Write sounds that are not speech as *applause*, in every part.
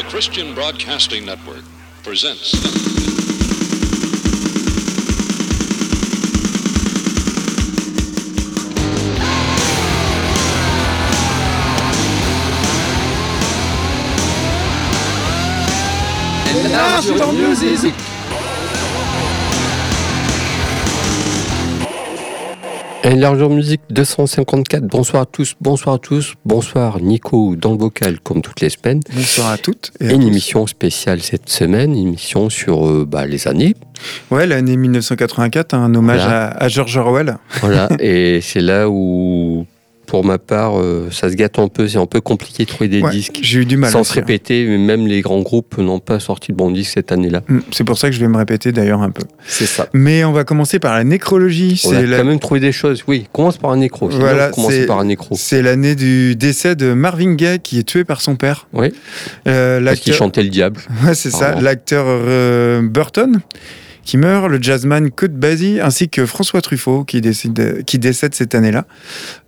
The Christian Broadcasting Network presents. Et largeur musique 254, bonsoir à tous, bonsoir à tous, bonsoir Nico dans le vocal comme toutes les semaines. Bonsoir à toutes. Et à une tous. émission spéciale cette semaine, une émission sur euh, bah, les années. Ouais, l'année 1984, un hommage Voilà. à, à George Orwell. Voilà, *laughs* et c'est là où, pour ma part, euh, ça se gâte un peu, c'est un peu compliqué de trouver des Ouais, disques. J'ai eu du mal. Sans se répéter, mais même les grands groupes n'ont pas sorti de bons disques cette année-là. Mm, C'est pour ça que je vais me répéter d'ailleurs un peu. C'est ça. Mais on va commencer par la nécrologie. On a la- quand même trouvé des choses. Oui, commence par un nécro. Voilà, c'est- par un nécro. c'est l'année du décès de Marvin Gaye qui est tué par son père. Oui, Euh, parce qu'il chantait le diable. *laughs* Ouais, c'est ça. L'acteur euh, Burton qui meurt, le jazzman Code Basie, ainsi que François Truffaut qui décède, qui décède cette année-là.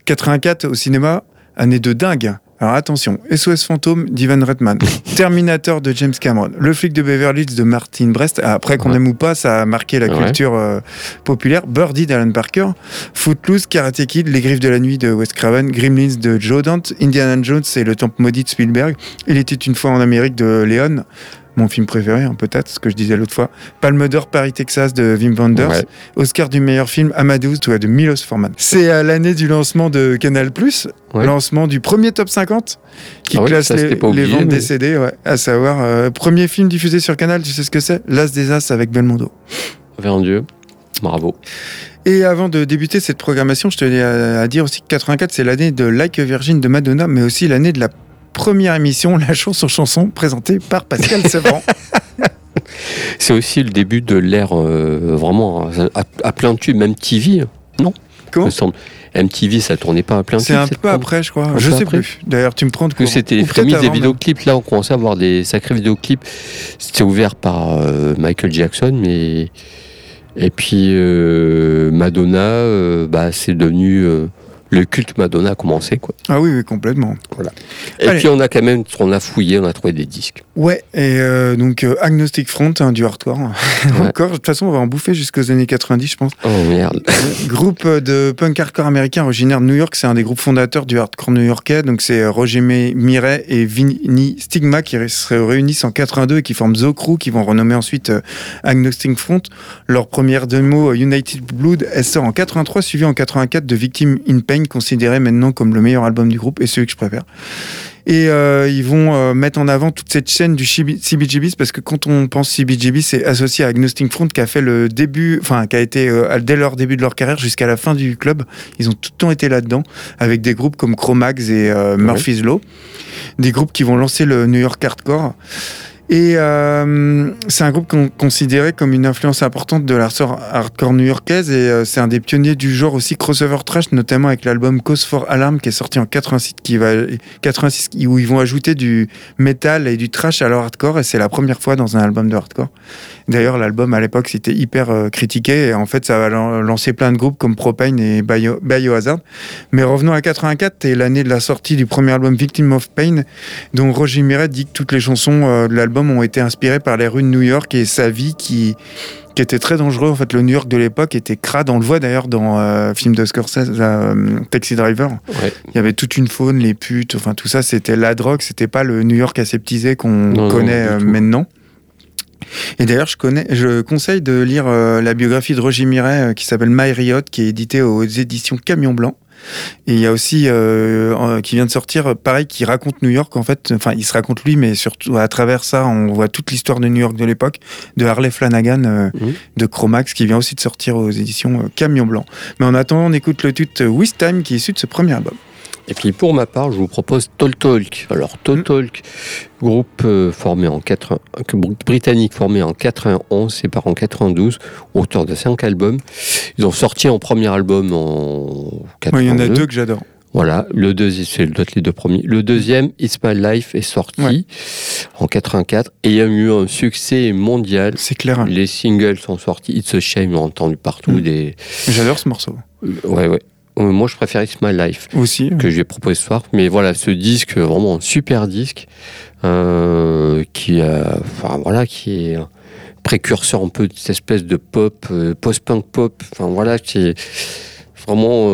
84 au cinéma, année de dingue. Alors attention, SOS Fantôme d'Ivan Reitman, *laughs* Terminator de James Cameron, Le flic de Beverly Hills de Martin Brest, après qu'on Ouais. aime ou pas, ça a marqué la Ouais. culture euh, populaire, Birdie d'Alan Parker, Footloose, Karate Kid, Les Griffes de la Nuit de Wes Craven, Gremlins de Joe Dante, Indiana Jones et Le Temple Maudit de Spielberg, Il était une fois en Amérique de Léon, mon film préféré, hein, peut-être, ce que je disais l'autre fois. Palme d'Or Paris, Texas de Wim Wenders. Ouais. Oscar du meilleur film Amadeus toi, de Milos Forman. C'est à l'année du lancement de Canal+, Ouais. lancement du premier top 50 qui Ah oui, classe ça, les, ventes mais- des CD, ouais. à savoir euh, premier film diffusé sur Canal, tu sais ce que c'est? L'As des As avec Belmondo. Vers Dieu. Bravo. Et avant de débuter cette programmation, je tenais à, à dire aussi que 84, c'est l'année de Like a Virgin de Madonna, mais aussi l'année de la première émission, La chanson chanson, présentée par Pascal Sevran. *laughs* C'est aussi le début de l'ère euh, vraiment à, à plein tube, même TV. Non Comment me semble. MTV, ça tournait pas à plein C'est tube. un cette peu après, je crois. Un je sais après. plus. D'ailleurs, tu me prends de Parce que court. c'était les prémices des avant même. vidéoclips. Là, on commençait à voir des sacrés vidéoclips. C'était ouvert par euh, Michael Jackson, mais. Et puis euh, Madonna, euh, bah, c'est devenu. Le culte Madonna a commencé, quoi. Ah oui, oui, complètement. Et Allez. puis on a quand même, on a fouillé, on a trouvé des disques. Ouais, et euh, donc euh, Agnostic Front, hein, du hardcore. *laughs* Encore, de toute façon, on va en bouffer jusqu'aux années 90, je pense. Oh merde. groupe euh, de punk hardcore américain originaire de New York, c'est un des groupes fondateurs du hardcore new-yorkais. Donc c'est Roger Mi- Miret et Vinny Stigma qui se réunissent en 82 et qui forment The Crew, qui vont renommer ensuite euh, Agnostic Front. Leur première démo, euh, United Blood, elle sort en 83, suivie en 84 de Victim in Pain, considéré maintenant comme le meilleur album du groupe et celui que je préfère. Et euh, ils vont euh, mettre en avant toute cette chaîne du CB CBGBs parce que quand on pense CBGB, c'est associé à Agnostic Front qui a fait le début, enfin qui a été euh, dès leur début de leur carrière jusqu'à la fin du club. Ils ont tout le temps été là-dedans avec des groupes comme Chromax et Murphy's Law, des groupes qui vont lancer le New York Hardcore. Et euh, c'est un groupe qu'on considérait comme une influence importante de la ressort hardcore new-yorkaise et euh, c'est un des pionniers du genre aussi crossover trash, notamment avec l'album Cause for Alarm qui est sorti en 86, qui va, 86 où ils vont ajouter du metal et du trash à leur hardcore et c'est la première fois dans un album de hardcore. D'ailleurs, l'album à l'époque c'était hyper euh, critiqué et en fait ça va lan- lancer plein de groupes comme Propane et Bio- Biohazard. Mais revenons à 84, c'est l'année de la sortie du premier album Victim of Pain dont Roger Miret dit que toutes les chansons de l'album ont été inspirées par les rues de New York et sa vie qui, qui était très dangereux. En fait, le New York de l'époque était crade. On le voit d'ailleurs dans euh, le film de Scorsese, euh, Taxi Driver. Ouais. Il y avait toute une faune, les putes, enfin tout ça, c'était la drogue, c'était pas le New York aseptisé qu'on non, connaît euh, maintenant. Et d'ailleurs, je, connais, je conseille de lire euh, la biographie de Roger Miret euh, qui s'appelle My Riot, qui est éditée aux éditions Camion Blanc. Et il y a aussi, euh, qui vient de sortir, pareil, qui raconte New York, en fait. Enfin, il se raconte lui, mais surtout à travers ça, on voit toute l'histoire de New York de l'époque, de Harley Flanagan, euh, Mhm. de Chromax, qui vient aussi de sortir aux éditions euh, Camion Blanc. Mais en attendant, on écoute le euh, With Time, qui est issu de ce premier album. Et puis pour ma part, je vous propose Tall Talk. Alors Tall. Talk, groupe euh, formé en 80, que- britannique formé en 91, séparé en 92, auteur de 5 albums. Ils ont sorti en premier album en 82. Ouais, il y en a deux que j'adore. Voilà, le deuxième, c'est les deux premiers. Le deuxième, It's My Life, est sorti Ouais. en 84 et il y a eu un succès mondial. C'est clair. Les singles sont sortis. It's a Shame, on a entendu partout Mm. des. J'adore ce morceau. Ouais, ouais. Euh, Moi, je préfère It's My Life Aussi. que je vais proposer ce soir. Mais voilà, ce disque, vraiment un super disque, euh, qui, euh, enfin voilà, qui est précurseur un peu de cette espèce de pop, euh, post-punk pop. Enfin voilà, qui est vraiment.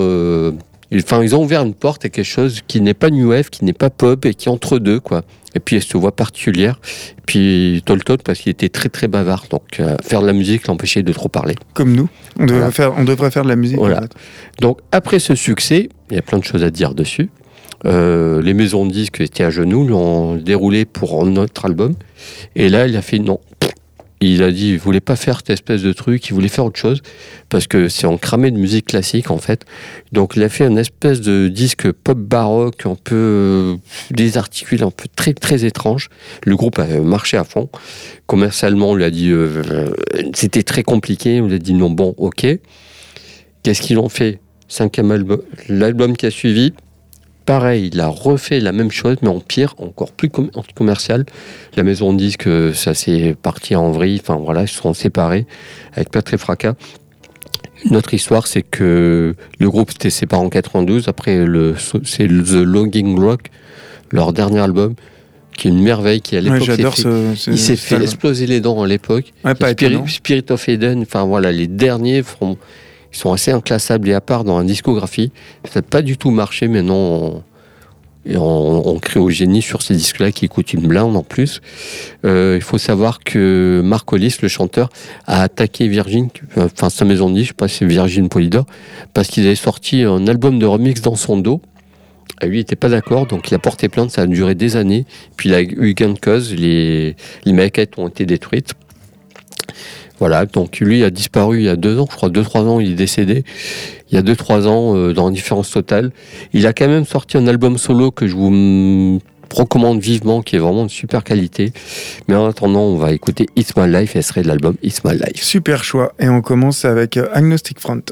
Ils- Enfin, ils ont ouvert une porte à quelque chose qui n'est pas new wave, qui n'est pas pop et qui est entre deux, quoi. Et puis, il se voit particulière. Et puis, Tolton, parce qu'il était très, très bavard. Donc, euh, faire de la musique l'empêchait de trop parler. Comme nous. On devrait, Voilà. faire, on devrait faire de la musique. Voilà. en fait. Donc, après ce succès, il y a plein de choses à dire dessus. Euh, les maisons de disques étaient à genoux, lui ont déroulé pour un autre album. Et là, il a fait non. Il a dit, il voulait pas faire cette espèce de truc, il voulait faire autre chose, parce que c'est en cramé de musique classique, en fait. Donc, il a fait un espèce de disque pop baroque, un peu euh, désarticulé, un peu très, très étrange. Le groupe a marché à fond. Commercialement, on lui a dit, euh, euh, c'était très compliqué, on lui a dit non, bon, ok. Qu'est-ce qu'ils ont fait? Cinquième album, l'album qui a suivi, pareil, il a refait la même chose, mais en pire, encore plus com- commercial. La maison de disques, euh, ça s'est parti en vrille, enfin voilà, ils se sont séparés avec pas très fracas. Une autre histoire, c'est que le groupe s'était séparé en 92, après c'est The Logging Rock, leur dernier album, qui est une merveille, qui à Ouais, l'époque ce, ce- il s'est fait album. exploser les dents à l'époque. Ouais, Spirit. Spirit of Eden, enfin voilà, les derniers feront- ils sont assez inclassables et à part dans la discographie. Ça n'a pas du tout marché maintenant. On, et on, on crée au génie sur ces disques-là qui coûtent une blinde en plus. Euh, il faut savoir que Marc Hollis, le chanteur, a attaqué Virgin, enfin sa maison de disques, je sais pas si c'est Virgin Polydor, parce qu'ils avaient sorti un album de remix dans son dos. Et lui, il n'était pas d'accord, donc il a porté plainte, ça a duré des années. Puis il a eu cause, les maquettes ont été détruites. Voilà, donc lui a disparu il y a deux ans, je crois deux, trois ans, il est décédé. Il y a deux, trois ans, euh, dans Indifférence totale. Il a quand même sorti un album solo que je vous mm, recommande vivement, qui est vraiment de super qualité. Mais en attendant, on va écouter It's My Life, et ce serait de l'album It's My Life. Super choix. Et on commence avec euh, Agnostic Front.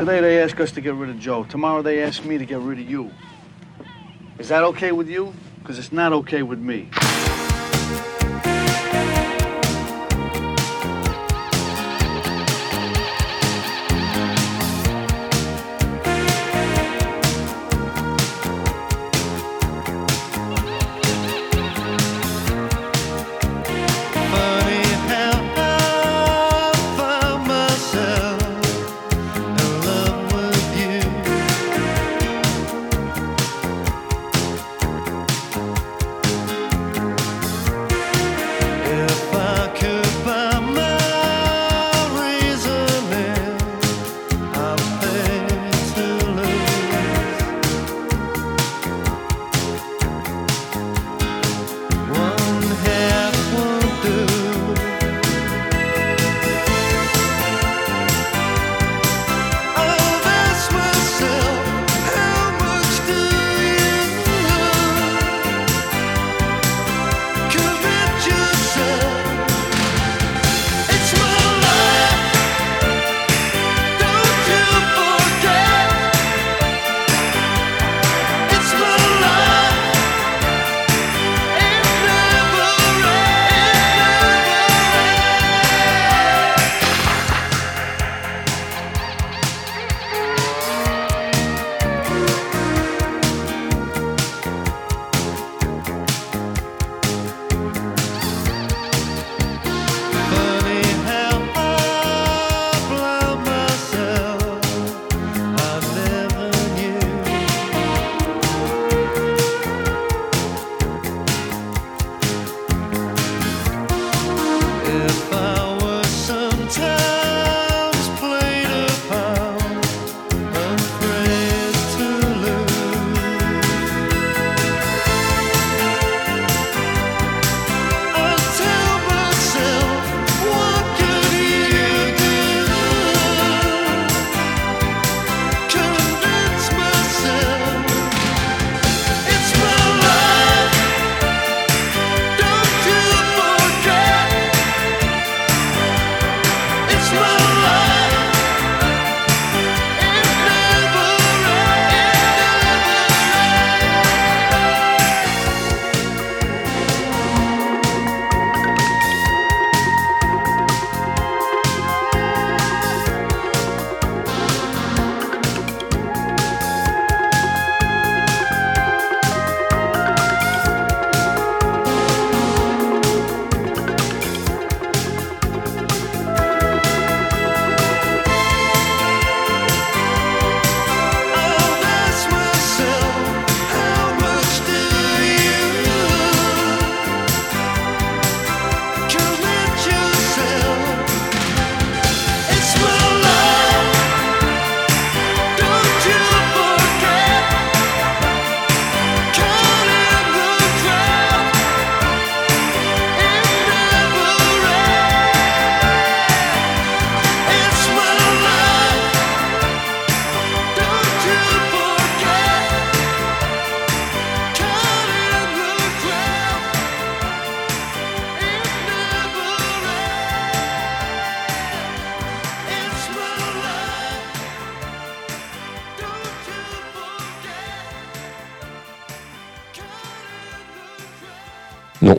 Today they ask us to get rid of Joe. Tomorrow they ask me to get rid of you. Is that okay with you? Because it's not okay with me.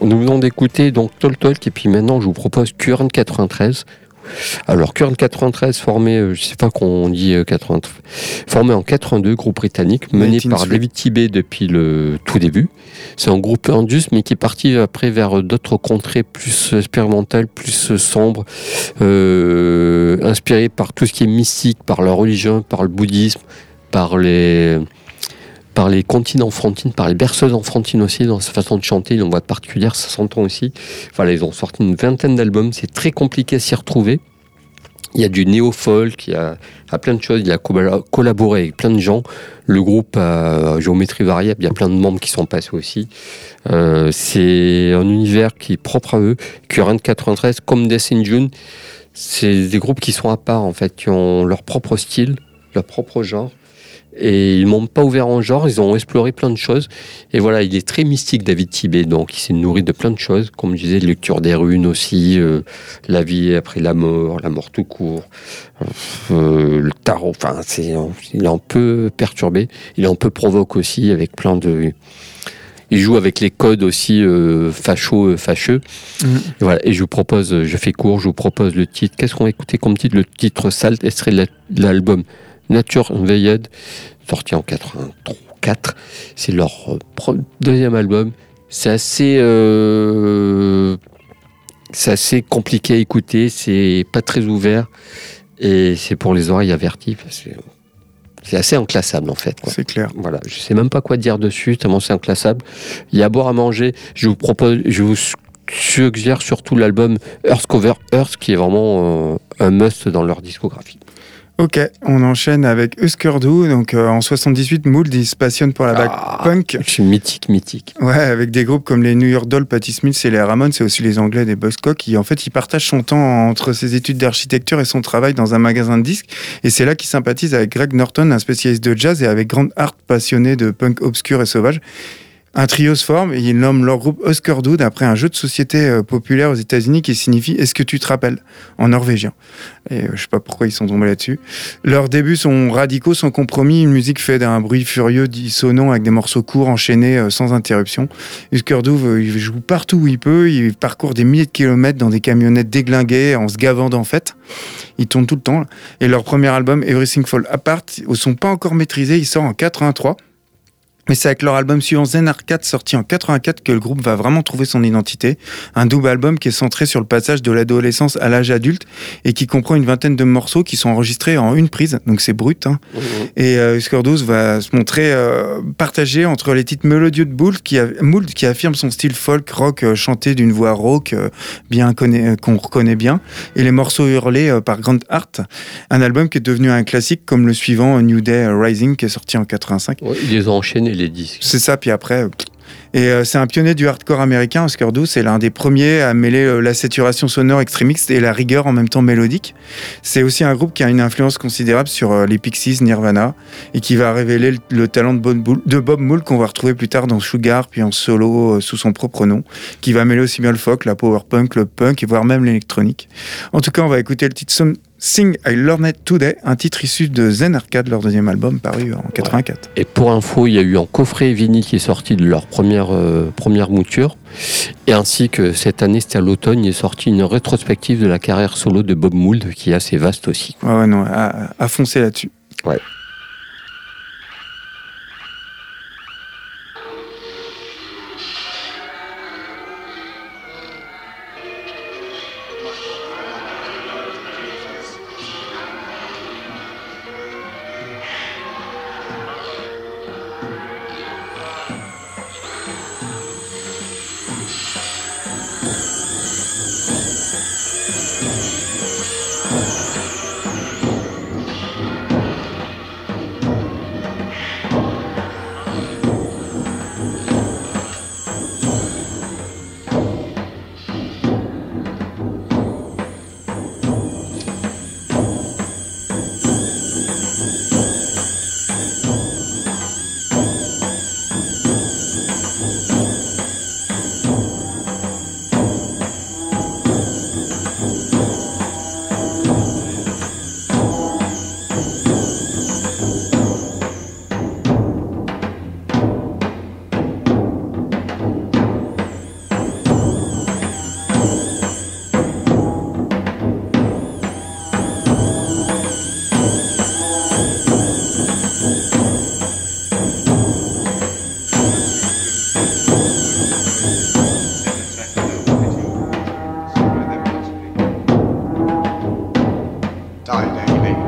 Nous venons d'écouter donc et puis maintenant je vous propose Current 93. Alors Current 93 formé, euh, je sais pas qu'on dit euh, 80, formé en 82, groupe britannique, mené 19 par David Tibet depuis le tout début. C'est un groupe indus mais qui est parti après vers d'autres contrées plus expérimentales, plus sombres, euh, inspiré par tout ce qui est mystique, par la religion, par le bouddhisme, par les par les contines enfantines, par les berceuses enfantines aussi, dans sa façon de chanter, une voix particulière, ça s'entend aussi. Ils ont sorti une vingtaine d'albums, c'est très compliqué à s'y retrouver. Il y a du néo-folk, il y a, plein de choses, il a colla- collaboré avec plein de gens. Le groupe a géométrie variable, il y a plein de membres qui sont passés aussi. Euh, c'est un univers qui est propre à eux. Current 93, comme Death in June, c'est des groupes qui sont à part en fait, qui ont leur propre style, leur propre genre. Et ils m'ont pas ouvert en genre, ils ont exploré plein de choses. Et voilà, il est très mystique, David Tibet, donc il s'est nourri de plein de choses, comme je disais, lecture des runes aussi, euh, la vie après la mort, la mort tout court, euh, le tarot, enfin, c'est, il est un peu perturbé, il est un peu provoque aussi, avec plein de... Il joue avec les codes aussi euh, facho, euh, fâcheux. Et voilà, et je vous propose, je fais court, je vous propose le titre. Qu'est-ce qu'on va écouter comme titre? Le titre Salt, extrait de l'album Nature Unveiled, sorti en 84. C'est leur euh, deuxième album. C'est assez, euh, assez compliqué à écouter. C'est pas très ouvert et c'est pour les oreilles averties. C'est assez inclassable en fait. C'est clair. Voilà, je sais même pas quoi dire dessus, tellement c'est inclassable. Il y a à boire à manger. Je vous propose, je vous su- suggère surtout l'album Earth Cover Earth, qui est vraiment euh, un must dans leur discographie. Ok, on enchaîne avec Husker Du. Donc euh, en 78, Mould il se passionne pour la back Ah. punk. Je suis mythique, mythique. Ouais, avec des groupes comme les New York Dolls, Patti Smith et les Ramones, c'est aussi les Anglais des Buzzcocks. qui en fait, il partage son temps entre ses études d'architecture et son travail dans un magasin de disques. Et c'est là qu'il sympathise avec Greg Norton, un spécialiste de jazz, et avec Grand Hart, passionné de punk obscur et sauvage. Un trio se forme et ils nomment leur groupe Husker Du d'après un jeu de société euh, populaire aux États-Unis qui signifie Est-ce que tu te rappelles? En norvégien. Et euh, je sais pas pourquoi ils sont tombés là-dessus. Leurs débuts sont radicaux, sans compromis, une musique faite d'un bruit furieux, dissonant, avec des morceaux courts enchaînés euh, sans interruption. Husker euh, il joue partout où il peut, il parcourt des milliers de kilomètres dans des camionnettes déglinguées en se gavant d'en fait. Il tourne tout le temps. Et leur premier album, Everything Fall Apart, ne sont pas encore maîtrisés, il sort en 83. Mais c'est avec leur album suivant Zen Arcade sorti en 84 que le groupe va vraiment trouver son identité. Un double album qui est centré sur le passage de l'adolescence à l'âge adulte et qui comprend une vingtaine de morceaux qui sont enregistrés en une prise, donc c'est brut. hein. Et euh, Du va se montrer euh, partagé entre les titres mélodieux de Mould qui, a- Mould qui affirme son style folk rock euh, chanté d'une voix rauque euh, bien qu'on reconnaît bien et les morceaux hurlés par Grand Art. Un album qui est devenu un classique comme le suivant New Day Rising qui est sorti en 85. Ouais, ils les ont enchaînés, les disques. C'est ça, puis après. euh, Et euh, c'est un pionnier du hardcore américain, Oscar Du. C'est l'un des premiers à mêler euh, la saturation sonore extrémiste et la rigueur en même temps mélodique. C'est aussi un groupe qui a une influence considérable sur les Pixies, Nirvana, et qui va révéler le, le talent de Bob, de Bob qu'on va retrouver plus tard dans Sugar, puis en solo sous son propre nom, qui va mêler aussi bien le folk, la power punk, le punk et voire même l'électronique. En tout cas, on va écouter le titre Sing I Learned It Today, un titre issu de Zen Arcade, leur deuxième album paru en 84. Et pour info, il y a eu un coffret vinyle qui est sorti de leur première, euh, première mouture. Et ainsi que cette année, c'était à l'automne, il est sorti une rétrospective de la carrière solo de Bob Mould qui est assez vaste aussi. Ouais, ouais, non, à, à foncer là-dessus. Ouais. my name.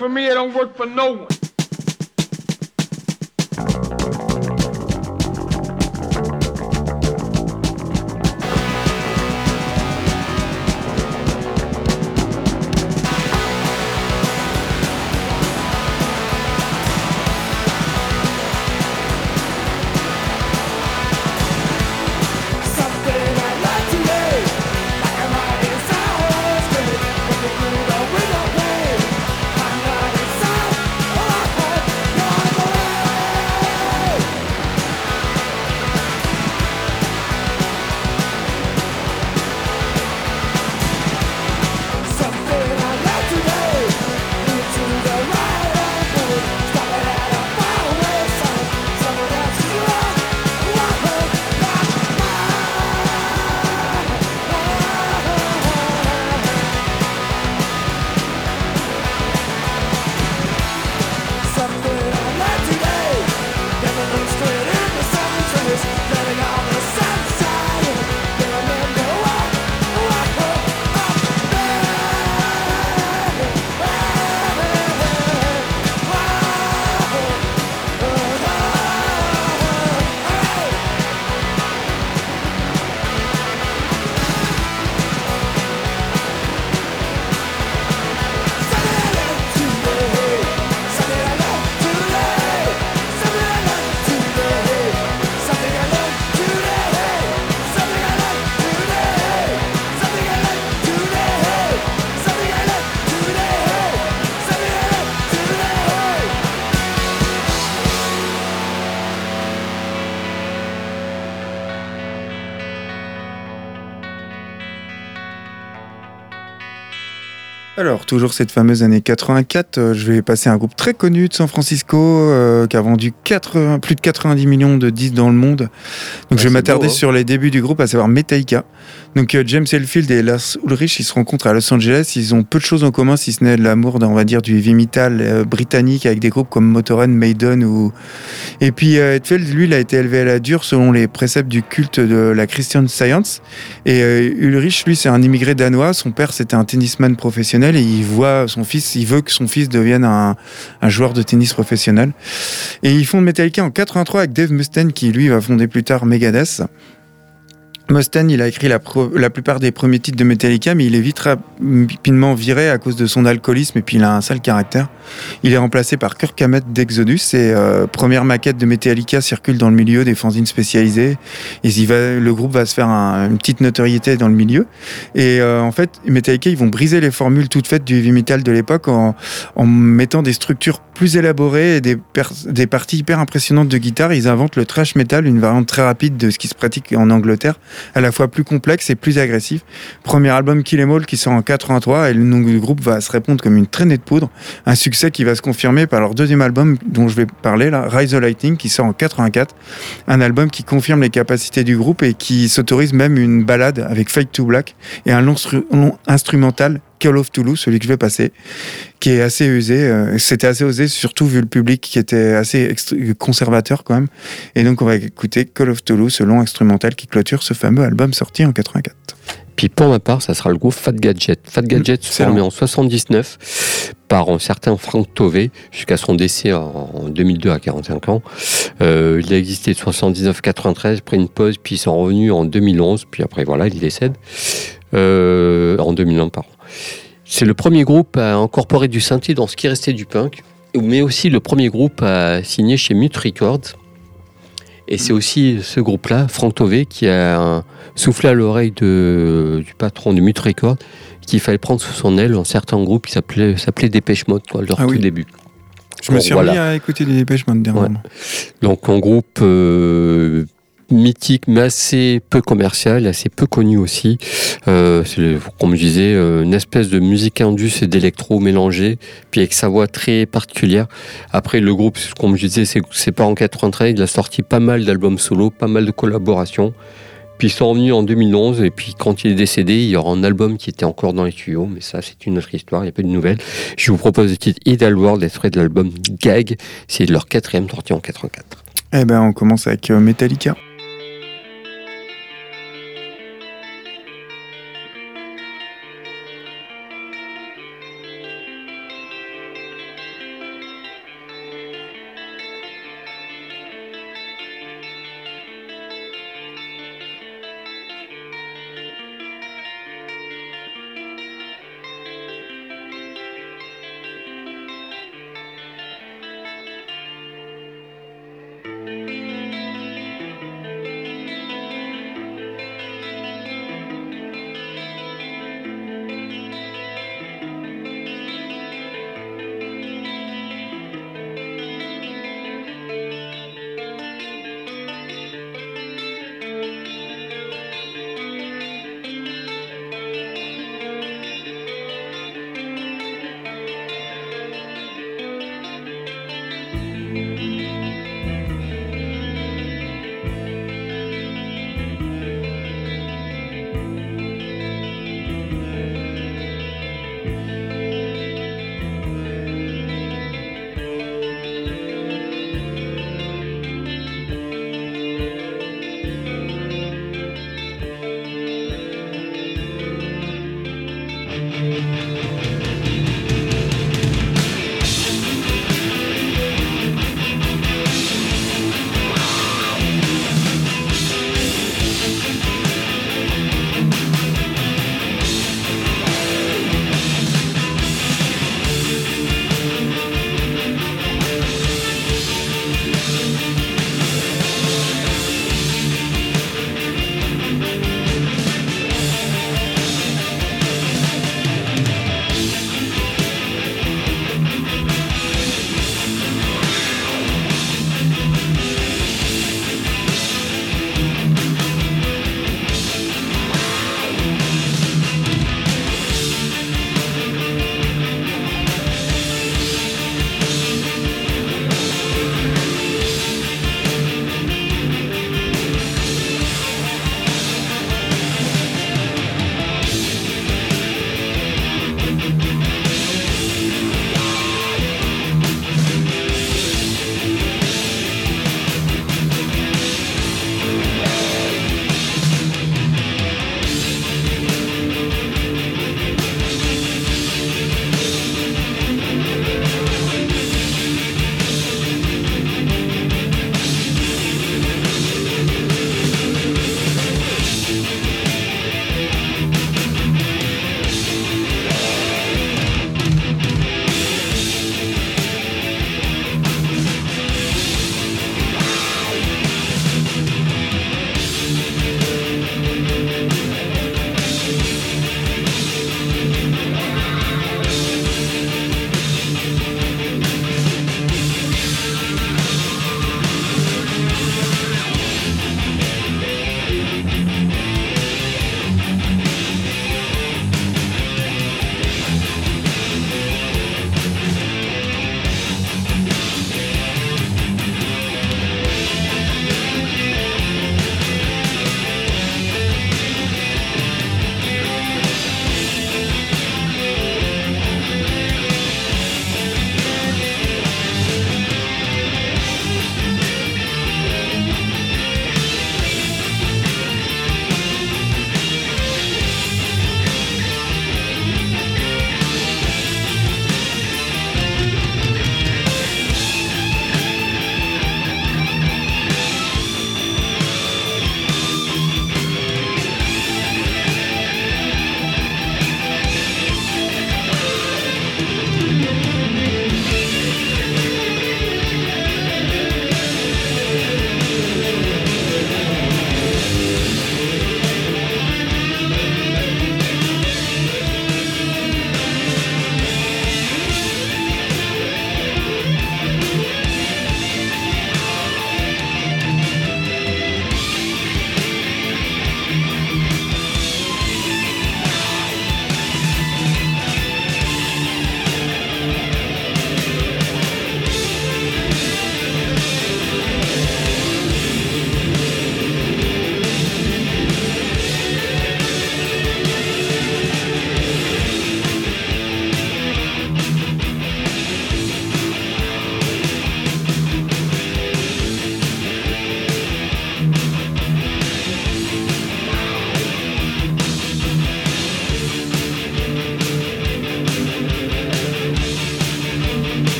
For me, it don't work for no toujours cette fameuse année 84, euh, je vais passer à un groupe très connu de San Francisco euh, qui a vendu 80, plus de 90 millions de disques dans le monde. Donc, je vais m'attarder hein. sur les débuts du groupe, à savoir Metallica. Donc, euh, James Hetfield et Lars Ulrich, ils se rencontrent à Los Angeles. Ils ont peu de choses en commun, si ce n'est l'amour, on va dire, du heavy metal euh, britannique avec des groupes comme Motorhead, Maiden ou. Et puis, euh, Hetfield, lui, il a été élevé à la dure selon les préceptes du culte de la Christian Science. Et Ulrich, lui, c'est un immigré danois. Son père, c'était un tennisman professionnel et il voit son fils, il veut que son fils devienne un, un joueur de tennis professionnel. Et ils fondent Metallica en 83 avec Dave Mustaine, qui lui va fonder plus tard Megadeth. Mustaine, il a écrit la, la plupart des premiers titres de Metallica, mais il est vite rapidement viré à cause de son alcoolisme et puis il a un sale caractère. Il est remplacé par Kirk Hammett d'Exodus et euh, première maquette de Metallica circule dans le milieu des fanzines spécialisées. Et il va, le groupe va se faire un- une petite notoriété dans le milieu. Et euh, en fait, Metallica, ils vont briser les formules toutes faites du heavy metal de l'époque en, en mettant des structures plus élaborées et des, des parties hyper impressionnantes de guitare. Ils inventent le thrash metal, une variante très rapide de ce qui se pratique en Angleterre, à la fois plus complexe et plus agressif. Premier album Kill Em All qui sort en 83 et le nom du groupe va se répondre comme une traînée de poudre. Un succès qui va se confirmer par leur deuxième album dont je vais parler Rise the Lightning qui sort en 84. Un album qui confirme les capacités du groupe et qui s'autorise même une balade avec Fake to Black et un long instrumental Call of Toulouse, celui que je vais passer, qui est assez usé. euh, C'était assez osé, surtout vu le public qui était assez conservateur quand même. Et donc on va écouter Call of Toulouse, ce long instrumental qui clôture ce fameux album sorti en 84. Puis pour ma part, ça sera le groupe Fat Gadget. Fat Gadget, excellent. formé en 79 par un certain Frank Tovey jusqu'à son décès en en 2002 à 45 ans. Euh, il a existé de 79 à 93, après une pause, puis ils sont revenus en 2011, puis après voilà, il décède. Euh, en 2001, pardon. C'est le premier groupe à incorporer du synthé dans ce qui restait du punk, mais aussi le premier groupe à signer chez Mute Records. Et c'est aussi ce groupe-là, Frank Tovey, qui a soufflé à l'oreille du patron de Mute Records qu'il fallait prendre sous son aile un certain groupe qui s'appelait Dépêche Mode, quoi, leur Ah tout oui. début. Je me suis voilà. remis à écouter des Dépêche Mode dernièrement. Donc un groupe euh, mythique, mais assez peu commercial, assez peu connu aussi. Euh, c'est, comme je disais, euh, une espèce de musique indus et d'électro mélangée, puis avec sa voix très particulière. Après, le groupe, comme je disais, c'est, c'est pas en 93, il a sorti pas mal d'albums solo, pas mal de collaborations. Puis ils sont revenus en 2011, et puis quand il est décédé, il y aura un album qui était encore dans les tuyaux, mais ça, c'est une autre histoire, il n'y a pas de nouvelles. Je vous propose le titre Idle World, extrait de l'album Gag, c'est leur quatrième sorti en 84. Eh ben, on commence avec euh, Metallica.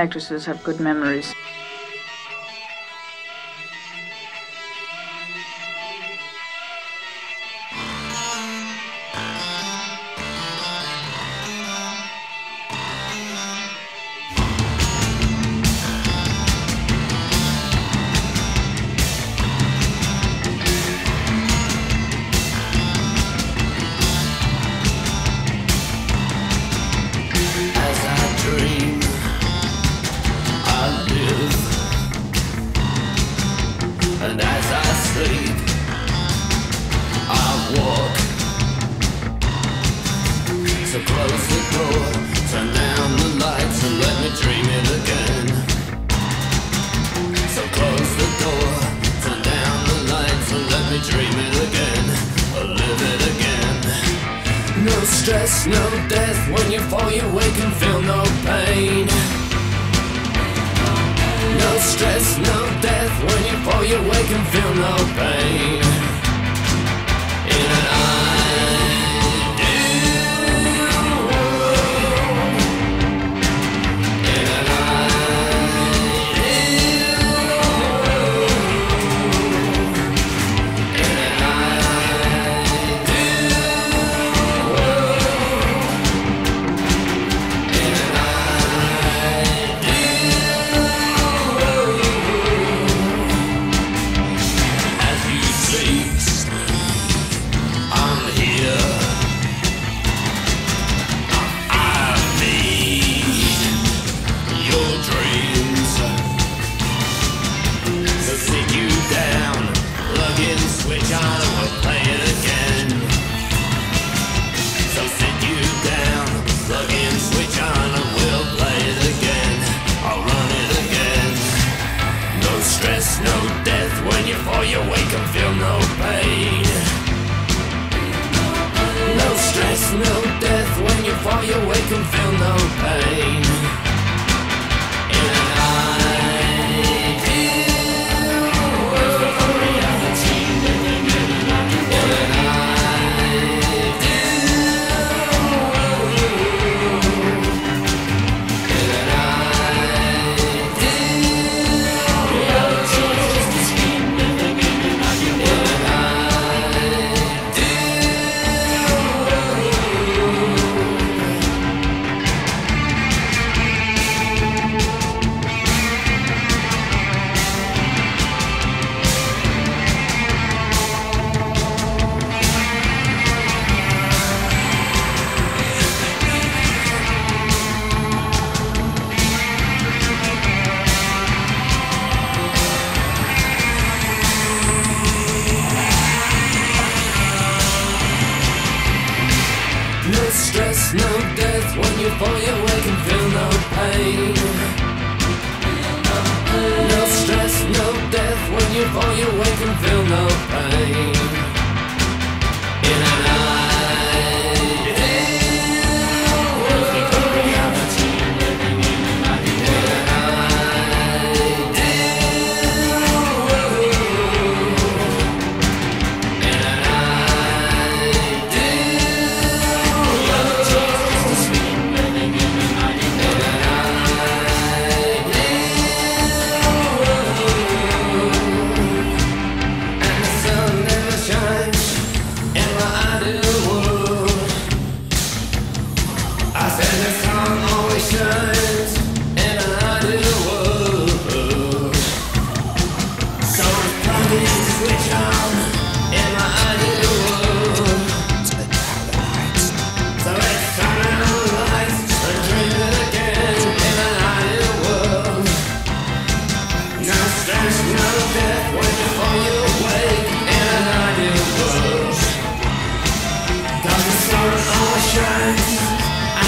actresses have good memories. no death when you fall, you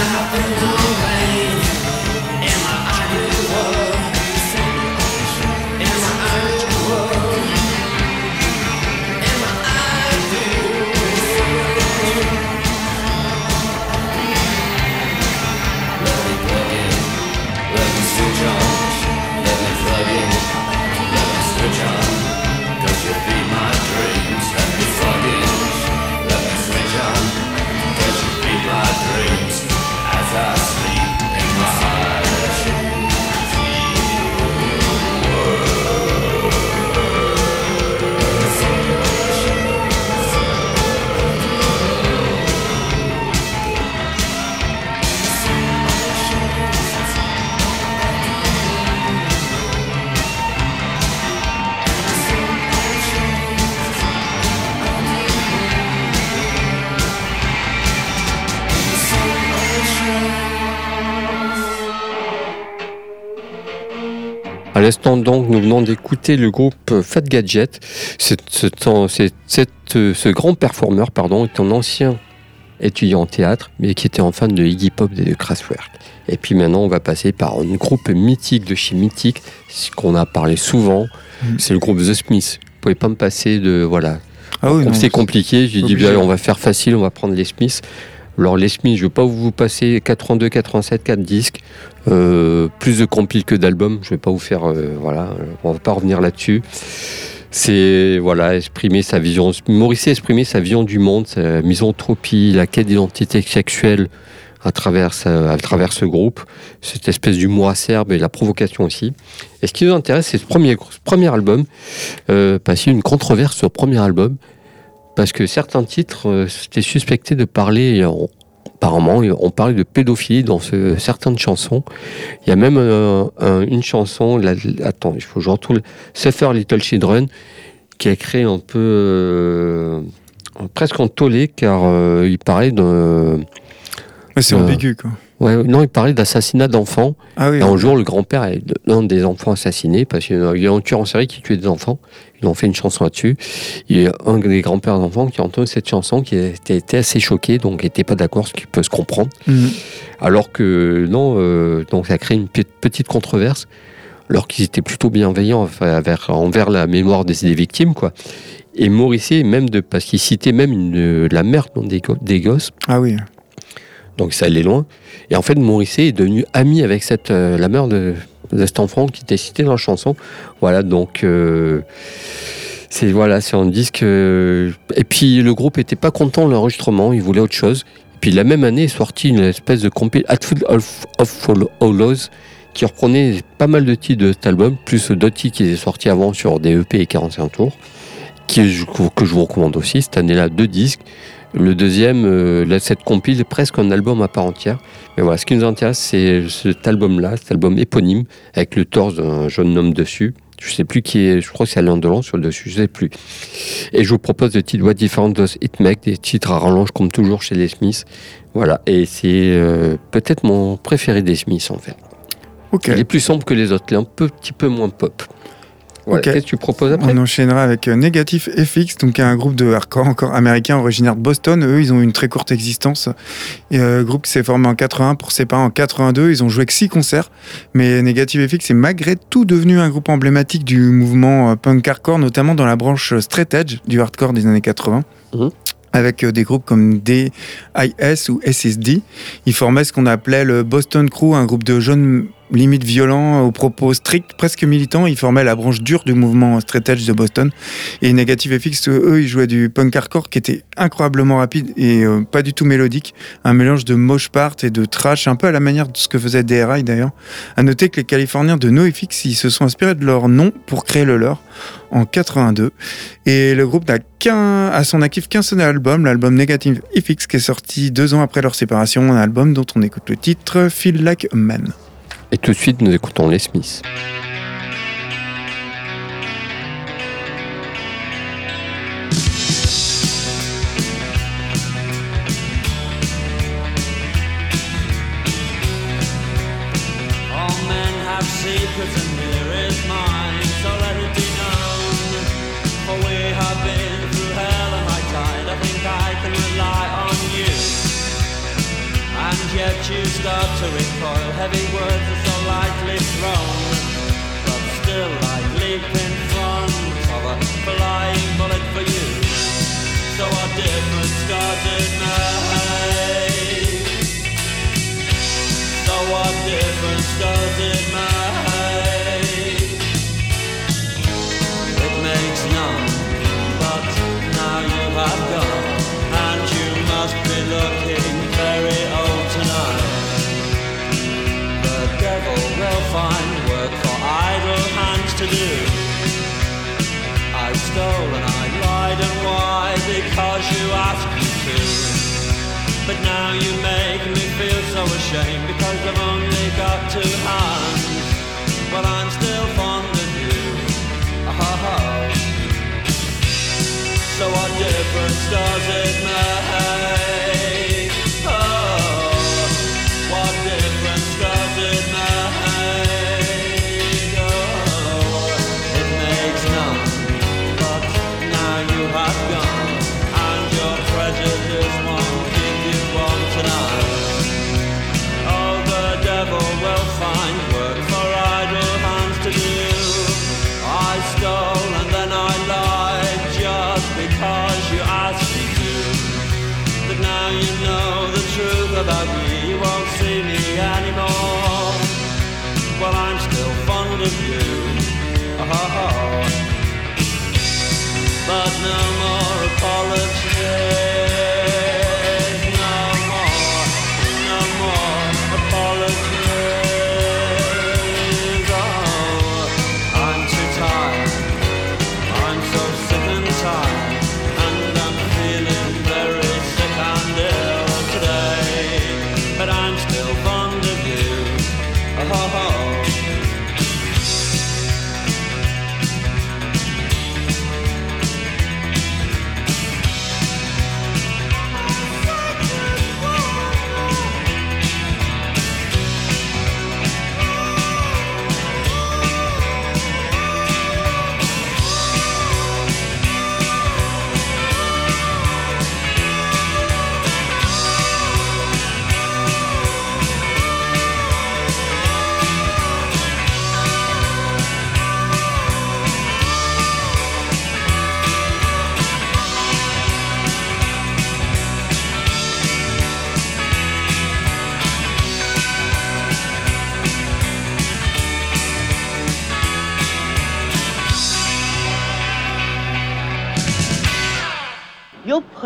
I've been away. L'instant donc, nous venons d'écouter le groupe Fat Gadget. C'est ce, grand performeur pardon, est un ancien étudiant en théâtre, mais qui était en fan de Iggy Pop et de Kraftwerk. Et puis maintenant, on va passer par un groupe mythique de chez Mythique, ce qu'on a parlé souvent. Mhm. C'est le groupe The Smiths. Vous pouvez pas me passer de voilà. Ah oui, c'est compliqué, j'ai dit obligé. bah, on va faire facile, on va prendre les Smiths. Alors les Smiths, je vais pas vous passer 82, 87, 4 disques, euh, plus de compiles que d'albums. Je vais pas vous faire, euh, voilà, on va pas revenir là-dessus. C'est voilà, exprimer sa vision. Maurice a exprimé sa vision du monde, sa misanthropie, la quête d'identité sexuelle à travers, ce groupe, cette espèce d'humour acerbe et la provocation aussi. Et ce qui nous intéresse, c'est ce premier, album, parce qu'il y a une controverse sur le premier album, parce que certains titres euh, étaient suspectés de parler, on- apparemment, on parlait de pédophilie dans ce- certaines chansons. Il y a même euh, un- une chanson, la- attends, il faut que je retrouve, Suffer Little Children, qui a créé un peu, euh, presque en tollé, car euh, il parlait d'un... Ouais, c'est ambigu, quoi. Ouais, non, il parlait d'assassinat d'enfants. Ah oui. Et un jour, le grand-père est l'un des enfants assassinés, parce qu'il y a un tueur en série qui tuait des enfants. Ils ont fait une chanson là-dessus. Il y a un des grands-pères d'enfants qui a entendu cette chanson, qui était était assez choqué, donc n'était pas d'accord, ce qui peut se comprendre. Mhm. Alors que non, euh, donc ça a créé une pe- petite controverse, alors qu'ils étaient plutôt bienveillants envers, envers la mémoire des, des victimes, quoi. Et Morisset, même de, parce qu'il citait même une- la mère des, des gosses, Ah oui. Donc ça allait loin. Et en fait, Morisset est devenu ami avec cette, euh, la mère de, de enfant qui était cité dans la chanson. Voilà, donc euh, c'est voilà, c'est un disque. euh, et puis le groupe était pas content de l'enregistrement, il voulait autre chose. Puis la même année est sorti une espèce de compil Hatful of, of Hollows qui reprenait pas mal de titres de cet album, plus d'autres titres qui étaient sortis avant sur des EP et 45 tours, qui, que je vous recommande aussi. Cette année-là, deux disques. Le deuxième, euh, cette compile est presque un album à part entière. Mais voilà, ce qui nous intéresse, c'est cet album-là, cet album éponyme, avec le torse d'un jeune homme dessus. Je sais plus qui est, je crois que c'est Alain Delon sur le dessus, je sais plus. Et je vous propose des titres What Difference Does It Make, des titres à rallonge comme toujours chez les Smiths. Voilà, et c'est euh, peut-être mon préféré des Smiths en fait. Il est plus sombre que les autres, il est un peu, petit peu moins pop. Voilà, qu'est-ce que tu proposes après On enchaînera avec euh, Negative FX, donc un groupe de hardcore encore américain originaire de Boston. Eux, ils ont eu une très courte existence. Et, euh, groupe qui s'est formé en 81 pour ses parents en 82. Ils ont joué que six concerts. Mais Negative FX est malgré tout devenu un groupe emblématique du mouvement euh, punk hardcore, notamment dans la branche straight edge du hardcore des années 80. Mhm. Avec des groupes comme DIS ou SSD. Ils formaient ce qu'on appelait le Boston Crew, un groupe de jeunes limite violents, aux propos stricts, presque militants. Ils formaient la branche dure du mouvement straight edge de Boston. Et Negative FX, eux, ils jouaient du punk hardcore qui était incroyablement rapide et euh, pas du tout mélodique. Un mélange de mosh part et de trash, un peu à la manière de ce que faisait DRI d'ailleurs. À noter que les Californiens de NoFX, ils se sont inspirés de leur nom pour créer le leur en 82. Et le groupe n'a qu'un, à son actif qu'un seul album, l'album Negative FX, qui est sorti deux ans après leur séparation, un album dont on écoute le titre Feel Like a Man. Et tout de suite, nous écoutons les Smiths. Start to recoil. Heavy words but still I leap in front of a flying bullet for you. So what difference it make? So what difference it make? It makes none, but now you have gone, and you must be looking very old to do. I stole and I lied, and why? Because you asked me to. But now you make me feel so ashamed because I've only got two hands. But I'm still fond of you. Oh. So what difference does it make? No more apologies.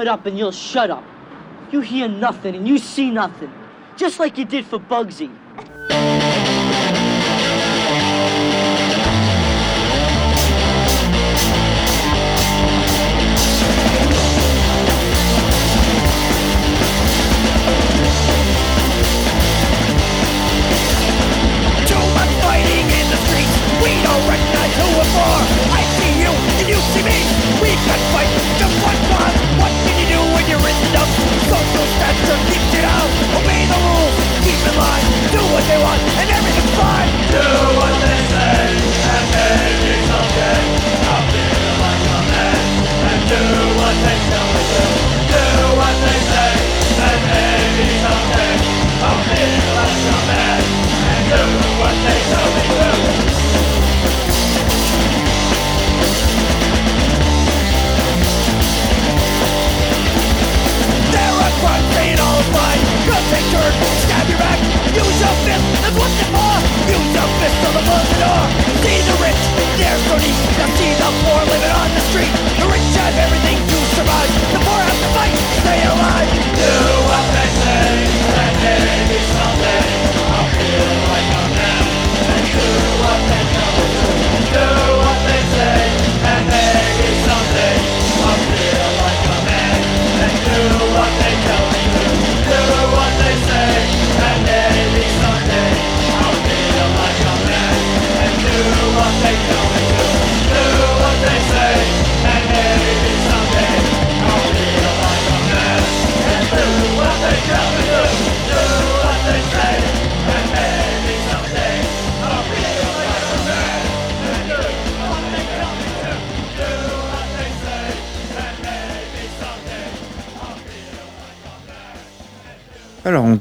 Put up and you'll shut up. You hear nothing and you see nothing. Just like you did for Bugsy. I see you and you see me. We can fight just one cause. What Social stature keeps you down. Obey the rules. Keep in line. Do what they want and everything's fine. Do what they say and maybe someday Turn, stab your back Use your fist, that's what they're for Use your fist till the the door See the rich, they're so neat Now see the poor living on the street The rich have everything to survive The poor have to fight, stay alive Do what they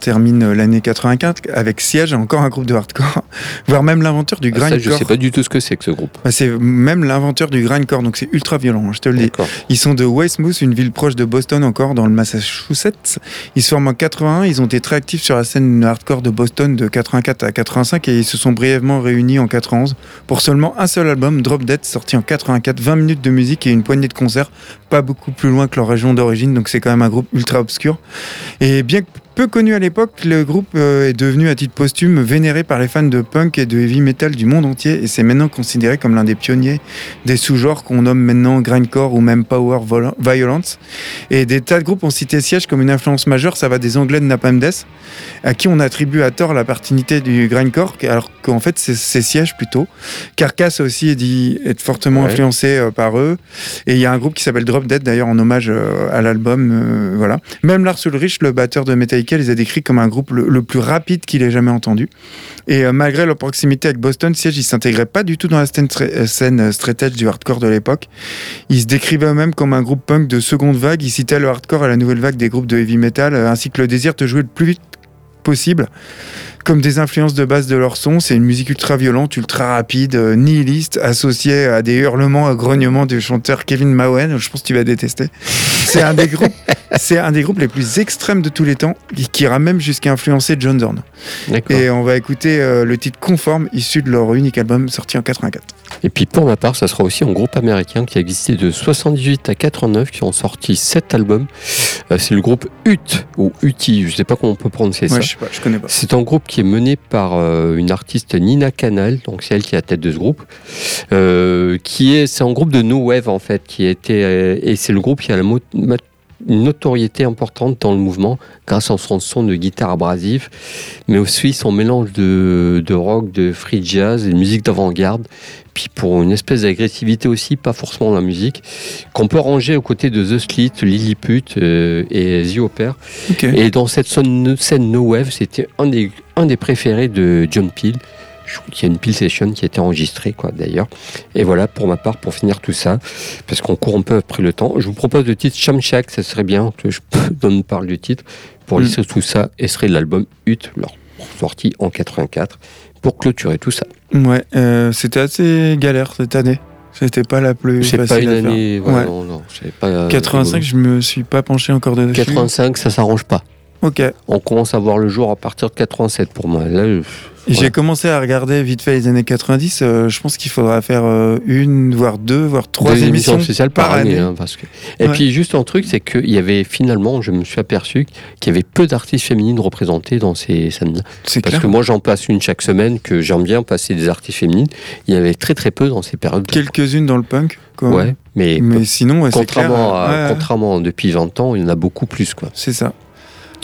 termine l'année 84 avec Siège, encore un groupe de hardcore, *laughs* voire même l'inventeur du Ah, ça, je grindcore. sais pas du tout ce que c'est que ce groupe. Bah, c'est même l'inventeur du grindcore, donc c'est ultra violent, hein, je te le dis. Ils sont de Weymouth, une ville proche de Boston encore, dans le Massachusetts. Ils se forment en 81, ils ont été très actifs sur la scène hardcore de Boston de 84 à 85 et ils se sont brièvement réunis en 91 pour seulement un seul album, Drop Dead, sorti en 84, 20 minutes de musique et une poignée de concerts, pas beaucoup plus loin que leur région d'origine, donc c'est quand même un groupe ultra obscur. Et bien que peu connu à l'époque, le groupe euh, est devenu à titre posthume vénéré par les fans de punk et de heavy metal du monde entier et c'est maintenant considéré comme l'un des pionniers des sous-genres qu'on nomme maintenant grindcore ou même power violence. Et des tas de groupes ont cité Siège comme une influence majeure, ça va des Anglais de Napalm Death, à qui on attribue à tort la paternité du grindcore, alors qu'en fait c'est Siège plutôt. Carcass aussi est dit être fortement Ouais. influencé euh, par eux. Et il y a un groupe qui s'appelle Drop Dead d'ailleurs en hommage euh, à l'album. euh, voilà. Même Lars Ulrich, le batteur de Metallica, les a décrits comme un groupe le, le plus rapide qu'il ait jamais entendu. Et euh, malgré leur proximité avec Boston, Siege, ils s'intégraient pas du tout dans la scène, euh, scène euh, straight edge du hardcore de l'époque. Ils se décrivaient eux-mêmes comme un groupe punk de seconde vague. Ils citaient le hardcore à la nouvelle vague des groupes de heavy metal, ainsi que le désir de jouer le plus vite possible. Comme des influences de base de leur son, c'est une musique ultra violente, ultra rapide, nihiliste, associée à des hurlements, à grognements du chanteur Kevin Mawen. Je pense que tu vas détester. C'est un des groupes c'est un des groupes les plus extrêmes de tous les temps, qui, ira même jusqu'à influencer John Zorn. Et on va écouter euh, le titre Conforme, issu de leur unique album sorti en 84. Et puis pour ma part, ça sera aussi un groupe américain qui a existé de 78 à 89, qui ont sorti 7 albums. Euh, c'est le groupe UT, ou UTI, je sais pas comment on peut prononcer ça. Ouais, je sais pas, je connais pas. C'est un groupe qui est mené par euh, une artiste Nina Canal, donc c'est elle qui est à la tête de ce groupe. Qui est, c'est un groupe de no wave en fait, qui a été et c'est le groupe qui a la mo- ma- une notoriété importante dans le mouvement grâce à son son de guitare abrasive, mais aussi son mélange de, de rock, de free jazz et de musique d'avant-garde. Puis pour une espèce d'agressivité aussi, pas forcément dans la musique, qu'on peut ranger aux côtés de The Slit, Lilliput euh, et The Opera. Et dans cette scène, scène No Wave, c'était un des, un des préférés de John Peel. Je crois qu'il y a une Peel Session qui a été enregistrée, quoi, d'ailleurs. Et voilà, pour ma part, pour finir tout ça, parce qu'on court un peu après le temps, je vous propose le titre Shamshak, ça serait bien que je *laughs* donne parle du titre, pour Mm. lister tout ça, et serait l'album Ut, leur sorti en 84, pour clôturer tout ça. Ouais, euh, c'était assez galère cette année. C'était pas la plus facile pas une à année, voilà, Ouais. non, non, pas. euh, 85, je me suis pas penché encore dessus. 85, ça s'arrange pas. Ok. On commence à voir le jour à partir de 87 pour moi. Là, j'ai commencé à regarder vite fait les années 90. euh, je pense qu'il faudra faire euh, une, voire deux, voire trois Deux émissions, spéciales par, année. hein, parce que... Et Ouais. puis juste un truc, c'est qu'il y avait finalement, je me suis aperçu qu'il y avait peu d'artistes féminines représentées dans ces scènes-là. Parce clair. que moi j'en passe une chaque semaine, que j'aime bien passer des artistes féminines. Il y avait très très peu dans ces périodes. Quelques-unes dans le punk. quoi. Ouais, mais, Mais sinon, ouais, c'est clair. contrairement, à, contrairement à depuis 20 ans, il y en a beaucoup plus. Quoi. C'est ça.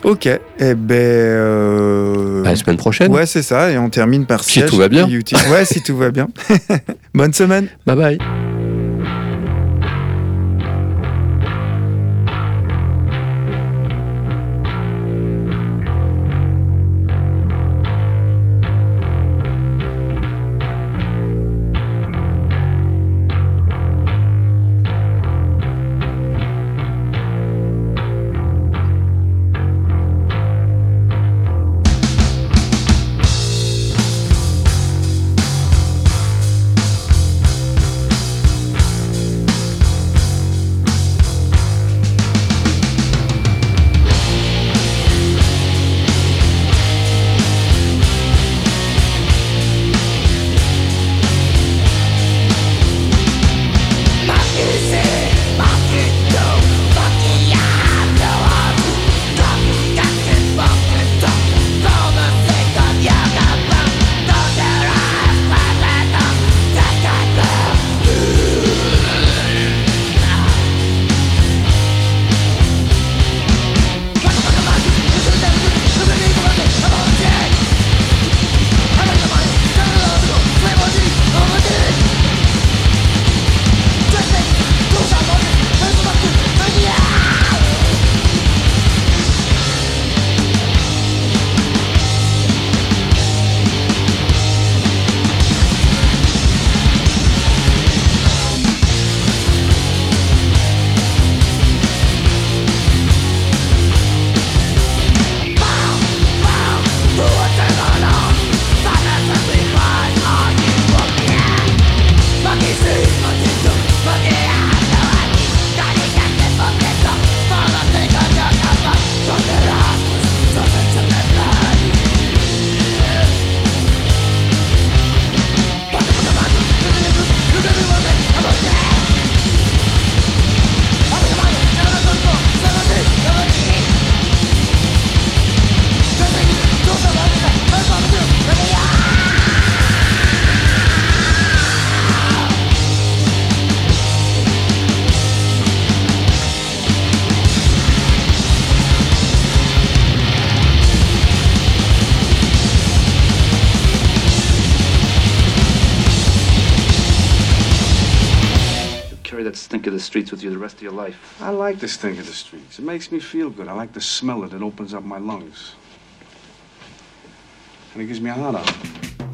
Ok. Eh ben. euh, À la semaine prochaine. Ouais, c'est ça. Et on termine par Si Siège tout va bien. Ouais, si tout va bien. *laughs* Bonne semaine. Bye bye. I like the stink of the streets. It makes me feel good. I like the smell of it. It opens up my lungs. And it gives me a heart out.